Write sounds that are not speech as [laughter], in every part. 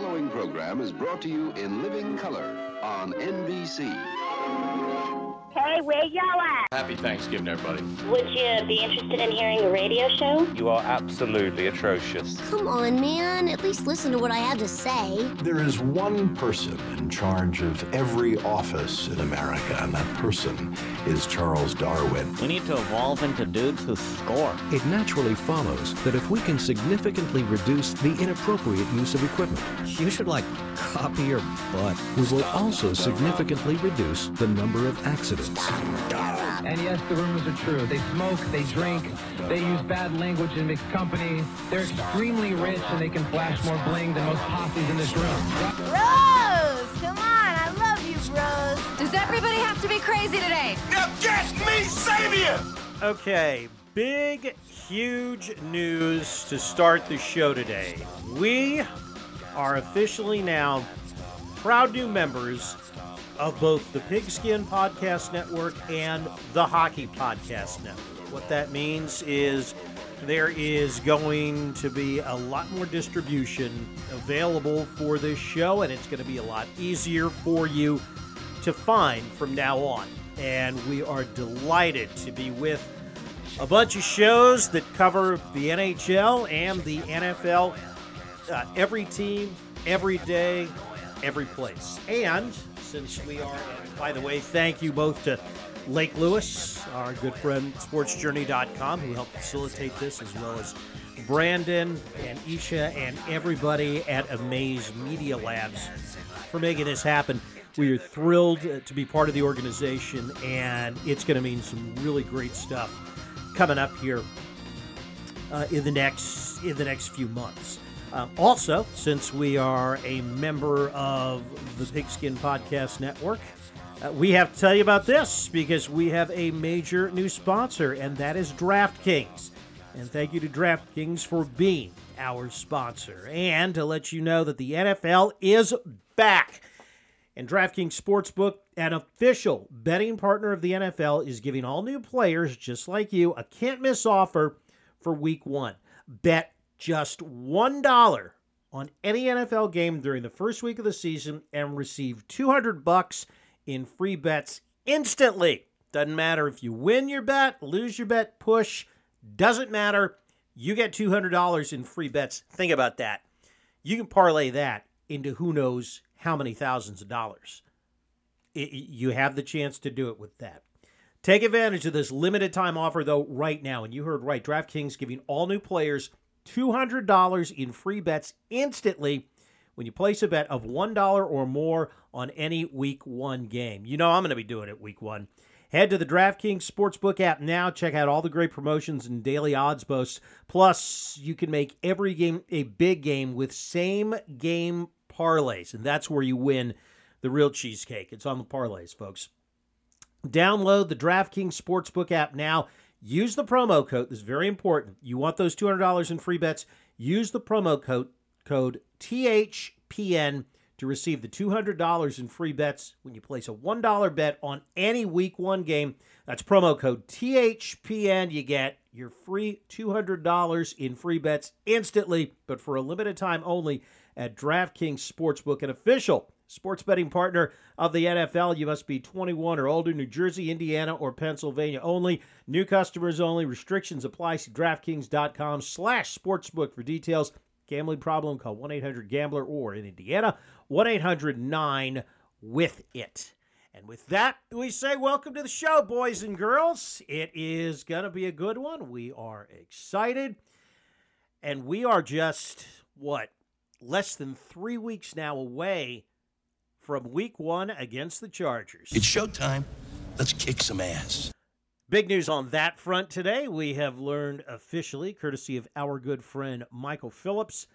following program is brought to you in living color on NBC. Hey, where y'all at? Happy Thanksgiving, everybody. Would you be interested in hearing a radio show? You are absolutely atrocious. Come on, man. At least listen to what I have to say. There is one person in charge of every office in America, and that person is Charles Darwin. We need to evolve into dudes who score. It naturally follows that if we can significantly reduce the inappropriate use of equipment, you should, like, copy your butt. We will also significantly reduce the number of accidents. And yes, the rumors are true. They smoke, they drink, they use bad language in mixed company. They're extremely rich and they can flash more bling than most posses in this room. Rose! Come on, I love you, Rose. Does everybody have to be crazy today? Now get me, Savior! Okay, big, huge news to start the show today. We are officially now proud new members of both the Pigskin Podcast Network and the Hockey Podcast Network. What that means is there is going to be a lot more distribution available for this show, and it's going to be a lot easier for you to find from now on. And we are delighted to be with a bunch of shows that cover the NHL and the NFL, uh, every team, every day, every place. And since we are, and by the way, thank you both to Lake Lewis, our good friend, sportsjourney.com, who helped facilitate this, as well as Brandon and Isha and everybody at Amaze Media Labs for making this happen. We are thrilled to be part of the organization, and it's going to mean some really great stuff coming up here uh, in the next in the next few months. Uh, also, since we are a member of the Pigskin Podcast Network, uh, we have to tell you about this because we have a major new sponsor, and that is DraftKings. And thank you to DraftKings for being our sponsor. And to let you know that the NFL is back. And DraftKings Sportsbook, an official betting partner of the NFL, is giving all new players just like you a can't miss offer for week one. Bet just $1 on any NFL game during the first week of the season and receive 200 bucks in free bets instantly. Doesn't matter if you win your bet, lose your bet, push, doesn't matter. You get $200 in free bets. Think about that. You can parlay that into who knows how many thousands of dollars. It, you have the chance to do it with that. Take advantage of this limited time offer, though, right now. And you heard right DraftKings giving all new players $200 in free bets instantly when you place a bet of $1 or more on any week one game. You know, I'm going to be doing it week one. Head to the DraftKings Sportsbook app now. Check out all the great promotions and daily odds boasts. Plus, you can make every game a big game with same game parlays, and that's where you win the real cheesecake. It's on the parlays, folks. Download the DraftKings Sportsbook app now. Use the promo code. This is very important. You want those $200 in free bets? Use the promo code code THPN to receive the $200 in free bets when you place a $1 bet on any week 1 game. That's promo code THPN. You get your free $200 in free bets instantly, but for a limited time only at DraftKings Sportsbook, an official sports betting partner of the NFL. You must be 21 or older, New Jersey, Indiana, or Pennsylvania only. New customers only. Restrictions apply. See DraftKings.com slash sportsbook for details. Gambling problem, call 1-800-GAMBLER or in Indiana, 1-800-9-WITH-IT. And with that, we say welcome to the show, boys and girls. It is going to be a good one. We are excited. And we are just, what, less than three weeks now away from week one against the Chargers. It's showtime. Let's kick some ass. Big news on that front today. We have learned officially, courtesy of our good friend Michael Phillips,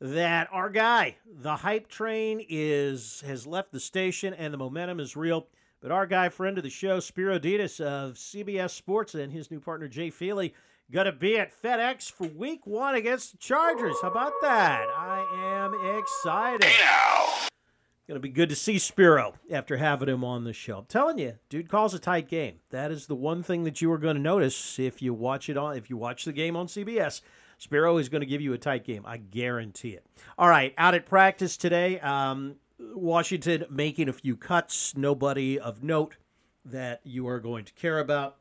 that our guy, the hype train, is has left the station and the momentum is real. But our guy, friend of the show, Spero Dedes of CBS Sports, and his new partner Jay Feely, gonna be at FedEx for Week One against the Chargers. How about that? I am excited. Hey now. Going to be good to see Spero after having him on the show. I'm telling you, dude calls a tight game. That is the one thing that you are going to notice if you watch it on if you watch the game on CBS. Spero is going to give you a tight game. I guarantee it. All right, out at practice today, um, Washington making a few cuts. Nobody of note that you are going to care about.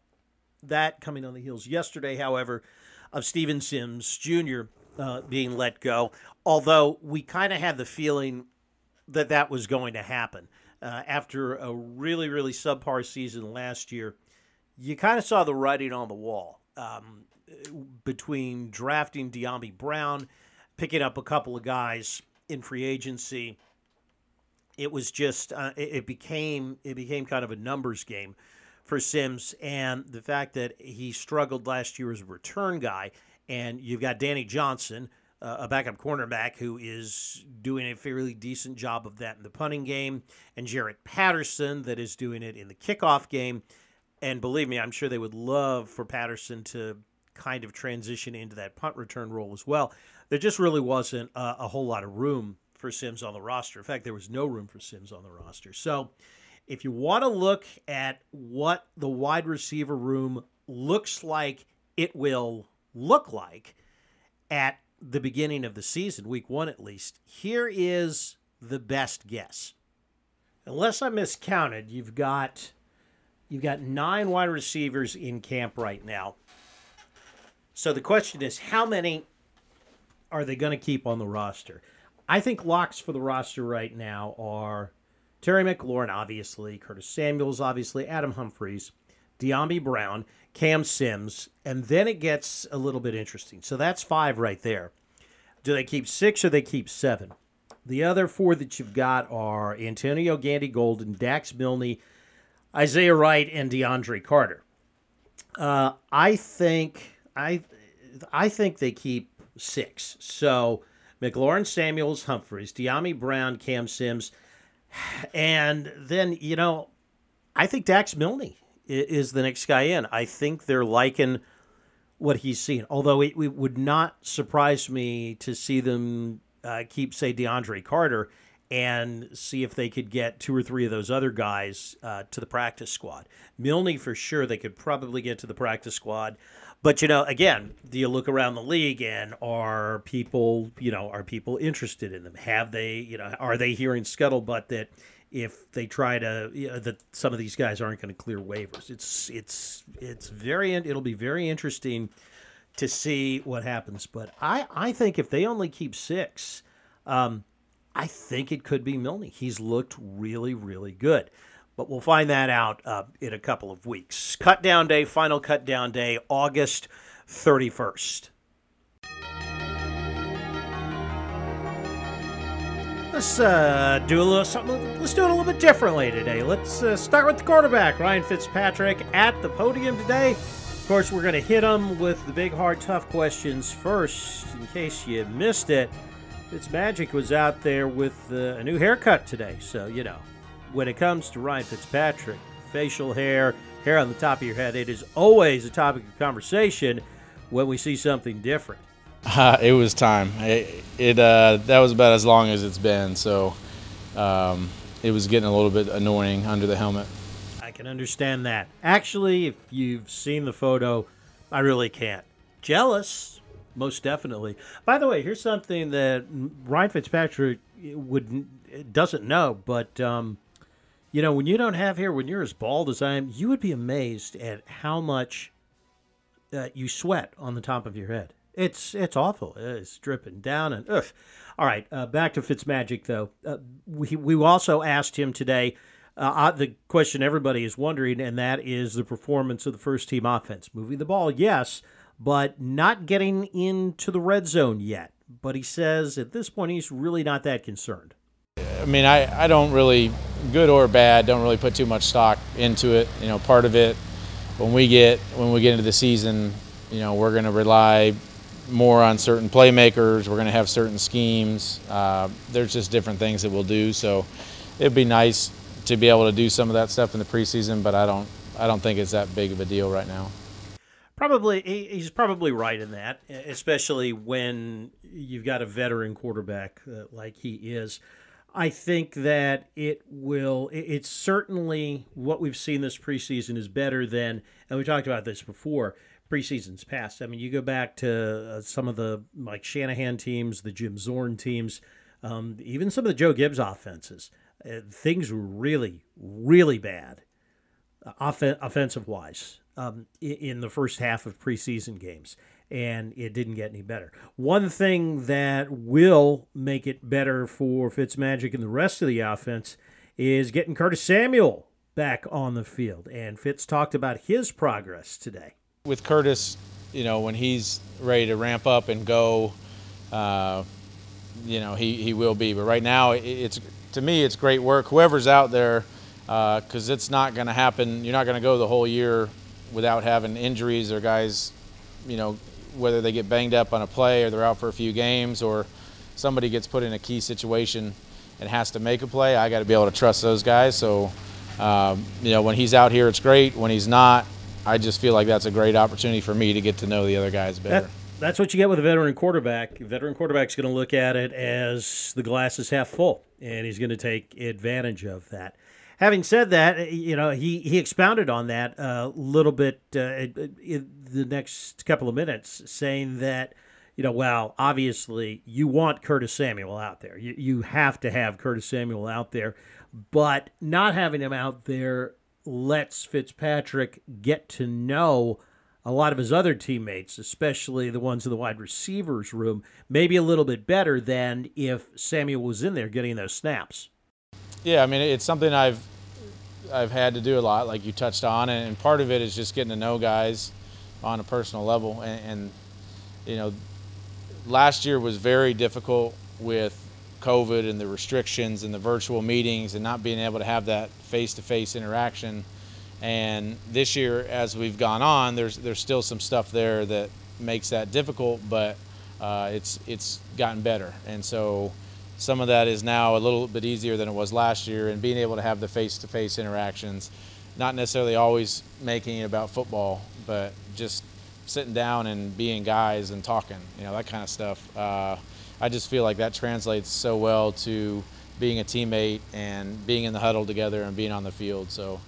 That coming on the heels yesterday, however, of Steven Sims Jr. Uh, being let go. Although we kind of had the feeling that that was going to happen. Uh, after a really, really subpar season last year, you kind of saw the writing on the wall um, between drafting Dyami Brown, picking up a couple of guys in free agency. It was just uh, it became it became kind of a numbers game for Sims, and the fact that he struggled last year as a return guy, and you've got Danny Johnson uh, a backup cornerback who is doing a fairly decent job of that in the punting game, and Jaret Patterson that is doing it in the kickoff game. And believe me, I'm sure they would love for Patterson to kind of transition into that punt return role as well. There just really wasn't a, a whole lot of room for Sims on the roster. In fact, there was no room for Sims on the roster. So, if you want to look at what the wide receiver room looks like, it will look like at the beginning of the season, week one at least, here is the best guess. Unless I miscounted, you've got you've got nine wide receivers in camp right now. So the question is, how many are they going to keep on the roster? I think locks for the roster right now are Terry McLaurin, obviously, Curtis Samuels, obviously, Adam Humphries, Dyami Brown, Cam Sims, and then it gets a little bit interesting. So that's five right there. Do they keep six or they keep seven? The other four that you've got are Antonio Gandy Golden, Dax Milne, Isaiah Wright, and DeAndre Carter. Uh, I think I I think they keep six. So McLaurin, Samuels, Humphries, Dyami Brown, Cam Sims, and then you know I think Dax Milne is the next guy in. I think they're liking what he's seen. Although it, it would not surprise me to see them uh, keep, say, DeAndre Carter and see if they could get two or three of those other guys uh, to the practice squad. Milne, for sure, they could probably get to the practice squad. But you know, again, do you look around the league and are people, you know, are people interested in them? Have they, you know, are they hearing scuttlebutt that if they try to you know, that some of these guys aren't going to clear waivers. It's it's it's very it'll be very interesting to see what happens. But I I think if they only keep six, um, I think it could be Milne. He's looked really really good. But we'll find that out uh, in a couple of weeks. Cut down day, final cut down day, August 31st. Let's uh, do a little something. Let's do it a little bit differently today. Let's uh, start with the quarterback, Ryan Fitzpatrick, at the podium today. Of course, we're going to hit him with the big, hard, tough questions first. In case you missed it, Fitzmagic was out there with uh, a new haircut today. So you know, when it comes to Ryan Fitzpatrick, facial hair, hair on the top of your head, it is always a topic of conversation when we see something different. [laughs] Uh, it was time. It, it uh, that was about as long as it's been. So um, it was getting a little bit annoying under the helmet. I can understand that. Actually, if you've seen the photo, I really can't. Jealous, most definitely. By the way, here's something that Ryan Fitzpatrick would doesn't know, but um, you know, when you don't have hair, when you're as bald as I am, you would be amazed at how much uh, you sweat on the top of your head. It's it's awful. It's dripping down and ugh. All right, uh, back to Fitzmagic though. Uh, we we also asked him today. Uh, uh, the question everybody is wondering, and that is the performance of the first team offense. Moving the ball, yes, but not getting into the red zone yet. But he says at this point he's really not that concerned. I mean, I, I don't really, good or bad, don't really put too much stock into it. You know, part of it when we get when we get into the season, you know, we're going to rely more on certain playmakers. We're going to have certain schemes. Uh, there's just different things that we'll do. So it'd be nice to be able to do some of that stuff in the preseason, but I don't I don't think it's that big of a deal right now. Probably he's probably right in that, especially when you've got a veteran quarterback uh, like he is. I think that it will. It's certainly what we've seen this preseason is better than, and we talked about this before preseasons past. I mean, you go back to uh, some of the like Shanahan teams, the Jim Zorn teams, um, even some of the Joe Gibbs offenses. Uh, things were really, really bad, uh, off- offensive wise, um, in, in the first half of preseason games and it didn't get any better. One thing that will make it better for Fitzmagic and the rest of the offense is getting Curtis Samuel back on the field. And Fitz talked about his progress today. With Curtis, you know, when he's ready to ramp up and go, uh, you know, he, he will be. But right now, it's to me, it's great work. Whoever's out there, because uh, it's not going to happen. You're not going to go the whole year without having injuries or guys, you know, whether they get banged up on a play or they're out for a few games or somebody gets put in a key situation and has to make a play, I got to be able to trust those guys. So, um, you know, when he's out here, it's great. When he's not, I just feel like that's a great opportunity for me to get to know the other guys better. That, that's what you get with a veteran quarterback. A veteran quarterback's going to look at it as the glass is half full, and he's going to take advantage of that having said that, you know, he, he expounded on that a little bit uh, in the next couple of minutes, saying that, you know, well, obviously you want Curtis Samuel out there. You, you have to have Curtis Samuel out there, but not having him out there lets Fitzpatrick get to know a lot of his other teammates, especially the ones in the wide receivers room, maybe a little bit better than if Samuel was in there getting those snaps. Yeah, I mean it's something I've I've had to do a lot, like you touched on, and part of it is just getting to know guys on a personal level. And, and you know, last year was very difficult with COVID and the restrictions and the virtual meetings and not being able to have that face-to-face interaction. And this year, as we've gone on, there's there's still some stuff there that makes that difficult, but uh, it's it's gotten better. And so some of that is now a little bit easier than it was last year, and being able to have the face-to-face interactions, not necessarily always making it about football, but just sitting down and being guys and talking, you know, that kind of stuff. Uh, I just feel like that translates so well to being a teammate and being in the huddle together and being on the field. So,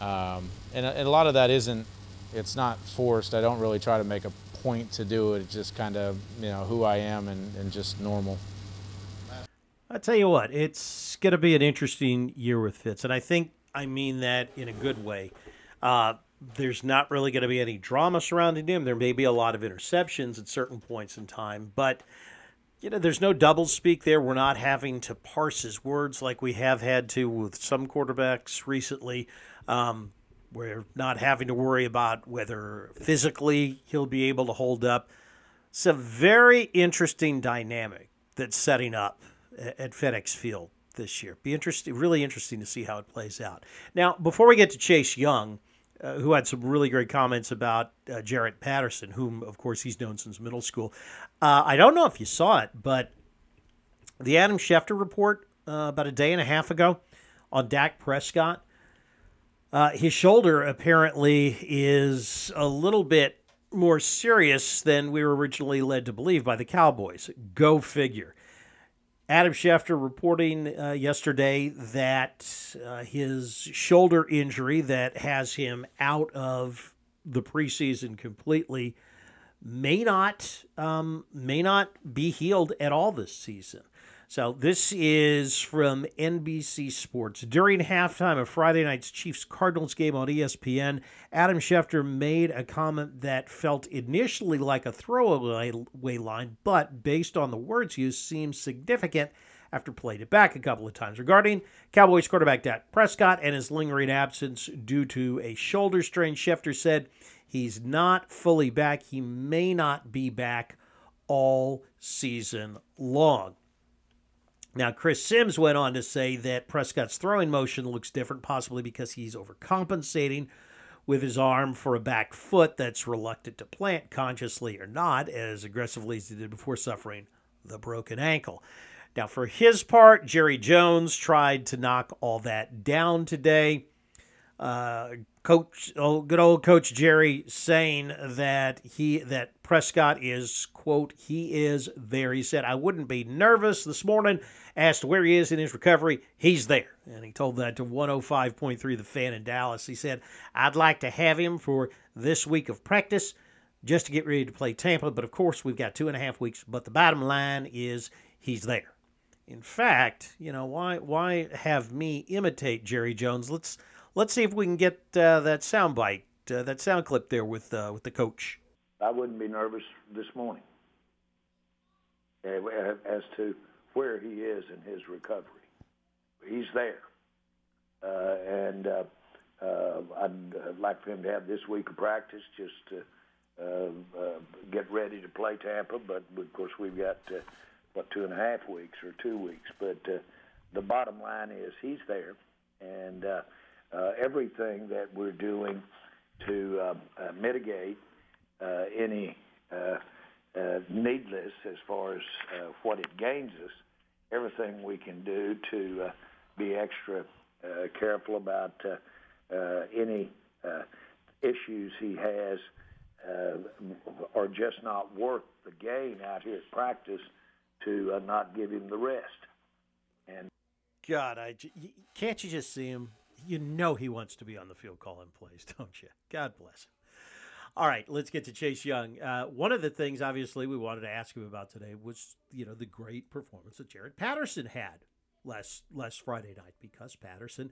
um, and, and a lot of that isn't, it's not forced. I don't really try to make a point to do it. It's just kind of, you know, who I am and, and just normal. I tell you what, it's going to be an interesting year with Fitz, and I think I mean that in a good way. Uh, there's not really going to be any drama surrounding him. There may be a lot of interceptions at certain points in time, but you know, there's no doublespeak there. We're not having to parse his words like we have had to with some quarterbacks recently. Um, we're not having to worry about whether physically he'll be able to hold up. It's a very interesting dynamic that's setting up at FedEx Field this year. Be interesting, really interesting to see how it plays out. Now, before we get to Chase Young, uh, who had some really great comments about uh, Jaret Patterson, whom, of course, he's known since middle school. Uh, I don't know if you saw it, but the Adam Schefter report uh, about a day and a half ago on Dak Prescott. Uh, his shoulder apparently is a little bit more serious than we were originally led to believe by the Cowboys. Go figure. Adam Schefter reporting uh, yesterday that uh, his shoulder injury that has him out of the preseason completely may not um, may not be healed at all this season. So this is from NBC Sports. During halftime of Friday night's Chiefs Cardinals game on ESPN, Adam Schefter made a comment that felt initially like a throwaway line, but based on the words used, seems significant after played it back a couple of times regarding Cowboys quarterback Dak Prescott and his lingering absence due to a shoulder strain. Schefter said he's not fully back. He may not be back all season long. Now, Chris Sims went on to say that Prescott's throwing motion looks different, possibly because he's overcompensating with his arm for a back foot that's reluctant to plant, consciously or not, as aggressively as he did before suffering the broken ankle. Now, for his part, Jerry Jones tried to knock all that down today. Uh, coach, oh, good old Coach Jerry, saying that he that Prescott is quote he is there. He said I wouldn't be nervous this morning. Asked where he is in his recovery, he's there, and he told that to 105.3 The Fan in Dallas. He said I'd like to have him for this week of practice just to get ready to play Tampa, but of course we've got two and a half weeks. But the bottom line is he's there. In fact, you know why why have me imitate Jerry Jones? Let's let's see if we can get uh, that sound bite, uh, that sound clip there with uh, with the coach. I wouldn't be nervous this morning as to where he is in his recovery. He's there, uh, and uh, uh, I'd like for him to have this week of practice just to get ready to play Tampa. But of course, we've got what two and a half weeks or two weeks. But the bottom line is he's there, and everything that we're doing to uh, uh, mitigate uh, any uh, uh, needless as far as uh, what it gains us, everything we can do to uh, be extra uh, careful about uh, uh, any uh, issues he has uh, are just not worth the gain out here at practice to uh, not give him the rest. And God, I can't you just see him you know he wants to be on the field calling plays, [laughs] don't you? God bless him. All right, let's get to Chase Young. Uh, one of the things, obviously, we wanted to ask him about today was, you know, the great performance that Jaret Patterson had last last Friday night because Patterson,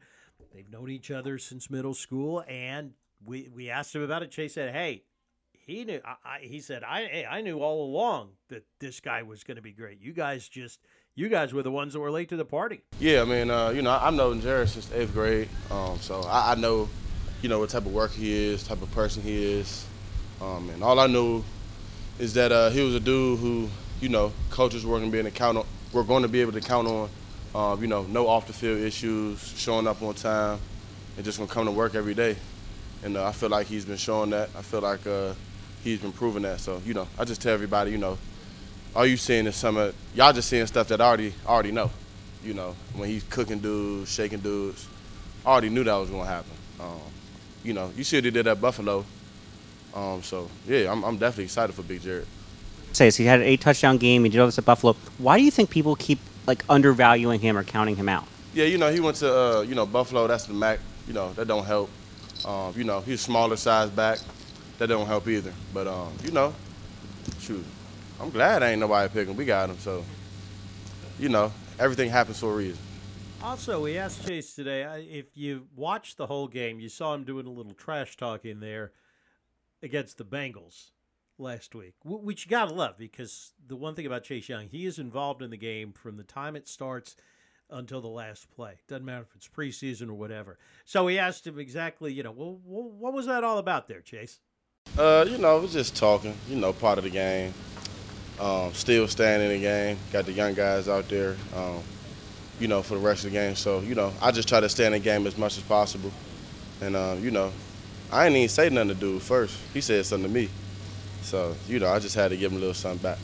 they've known each other since middle school, and we we asked him about it. Chase said, "Hey, he knew." I, I, he said, "I hey, I knew all along that this guy was going to be great. You guys just you guys were the ones that were late to the party. Yeah, I mean, uh, you know, I've known Jaret since eighth grade, um, so I, I, know, you know, what type of worker he is, type of person he is, um, and all I knew is that uh, he was a dude who, you know, coaches were going to be count on. We're going to be able to count on, uh, you know, no off the field issues, showing up on time, and just going to come to work every day. And uh, I feel like he's been showing that. I feel like uh, he's been proving that. So, you know, I just tell everybody, you know, all you seeing is some of y'all just seeing stuff that I already already know. You know, when he's cooking dudes, shaking dudes, I already knew that was gonna happen. Um, you know, you see what he did at Buffalo. Um, so yeah, I'm, I'm definitely excited for Big Jaret. Says he had an eight touchdown game. He did all this at Buffalo. Why do you think people keep like undervaluing him or counting him out? Yeah, you know, he went to uh, you know Buffalo. That's the MAC. You know, that don't help. Um, you know, he's smaller size back. That don't help either. But um, you know, shoot, I'm glad ain't nobody picking. We got him, so you know everything happens for a reason. Also, we asked Chase today if you watched the whole game, you saw him doing a little trash talking there against the Bengals last week, which you gotta love because the one thing about Chase Young, he is involved in the game from the time it starts until the last play. Doesn't matter if it's preseason or whatever. So we asked him exactly, you know, well, what was that all about there, Chase? Uh, you know, it was just talking. You know, part of the game. Um, still staying in the game. Got the young guys out there, um, you know, for the rest of the game. So, you know, I just try to stay in the game as much as possible. And, uh, you know, I didn't even say nothing to dude first. He said something to me. So, you know, I just had to give him a little something back.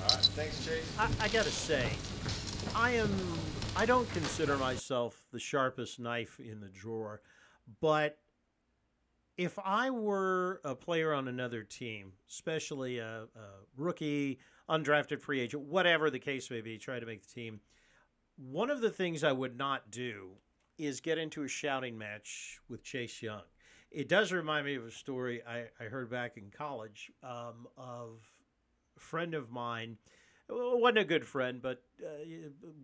All right. Thanks, Chase. I, I got to say, I am, I don't consider myself the sharpest knife in the drawer, but if I were a player on another team, especially a, a, rookie, undrafted free agent, whatever the case may be, try to make the team, one of the things I would not do is get into a shouting match with Chase Young. It does remind me of a story I, I heard back in college um, of a friend of mine – wasn't a good friend, but uh,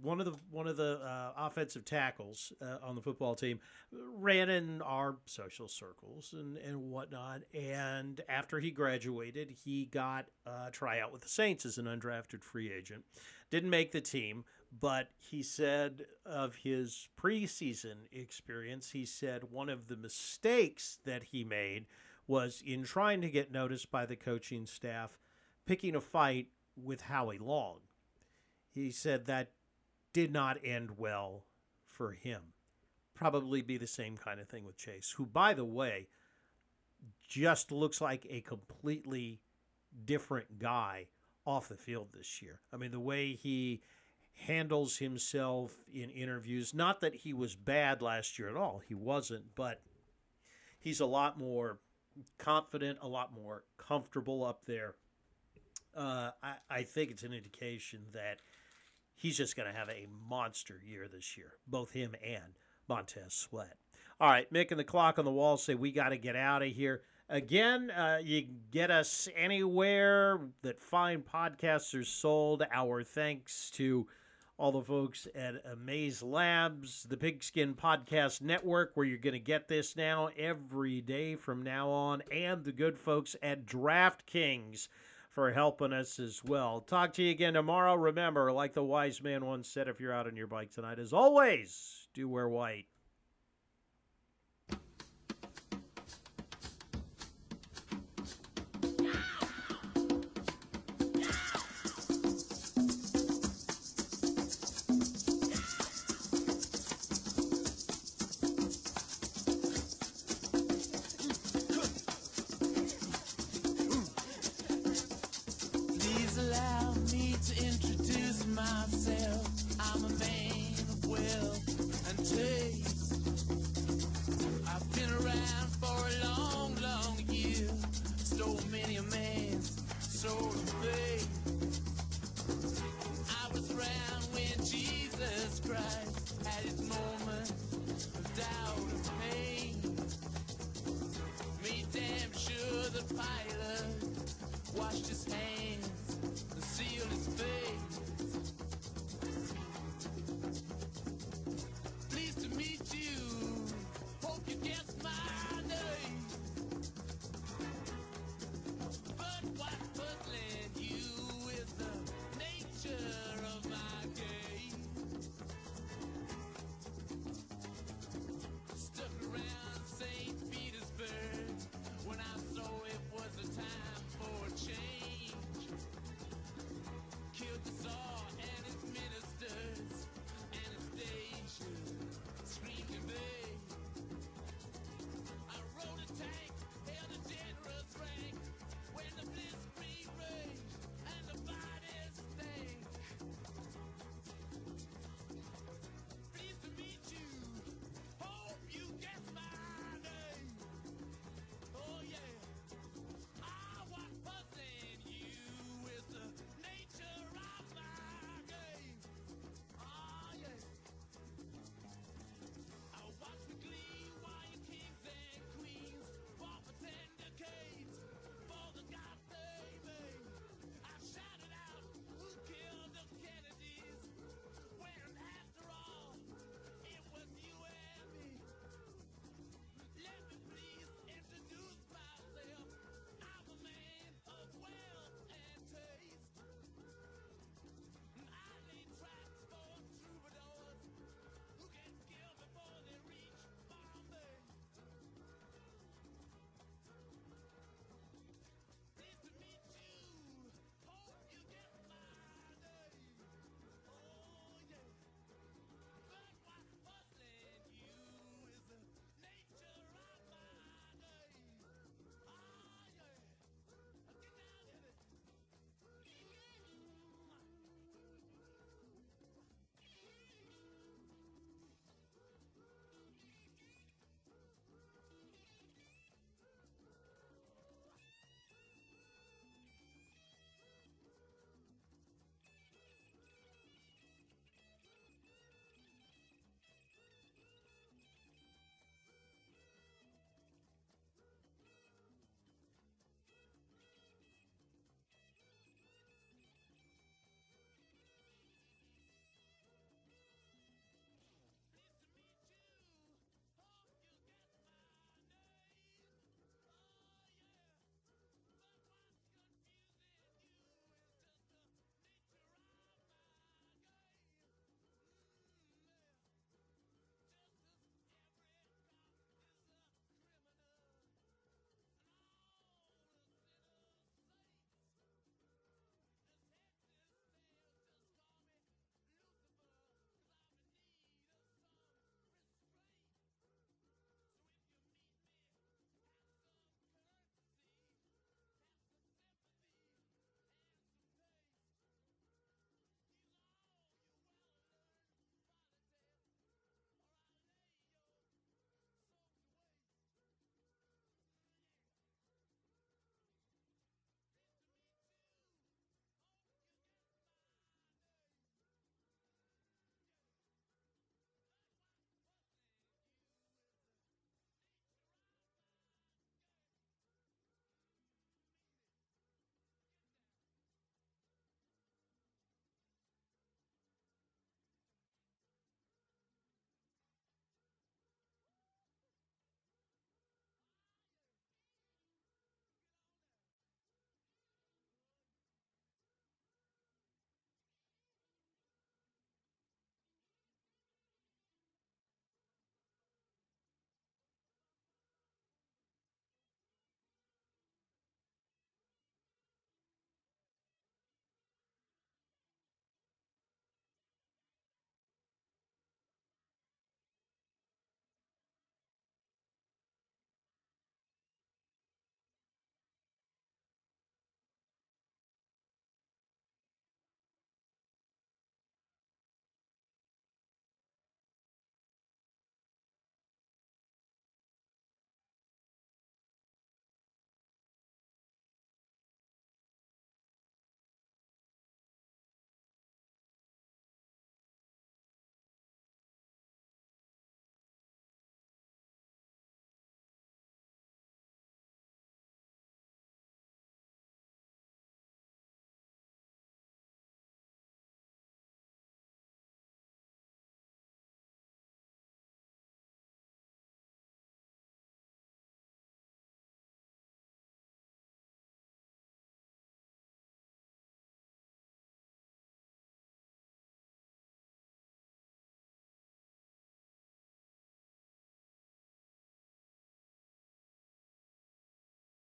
one of the one of the uh, offensive tackles uh, on the football team ran in our social circles and and whatnot. And after he graduated, he got a tryout with the Saints as an undrafted free agent. Didn't make the team, but he said of his preseason experience, he said one of the mistakes that he made was in trying to get noticed by the coaching staff, picking a fight with Howie Long. He said that did not end well for him. Probably be the same kind of thing with Chase, who, by the way, just looks like a completely different guy off the field this year. I mean, the way he handles himself in interviews. Not that he was bad last year at all, he wasn't, but he's a lot more confident, a lot more comfortable up there. Uh, I, I think it's an indication that he's just going to have a monster year this year, both him and Montez Sweat. All right, Mick and the clock on the wall say we got to get out of here. Again, uh, you get us anywhere that fine podcasts are sold. Our thanks to all the folks at Amaze Labs, the Pigskin Podcast Network, where you're going to get this now every day from now on, and the good folks at DraftKings for helping us as well. Talk to you again tomorrow. Remember, like the wise man once said, if you're out on your bike tonight, as always, do wear white.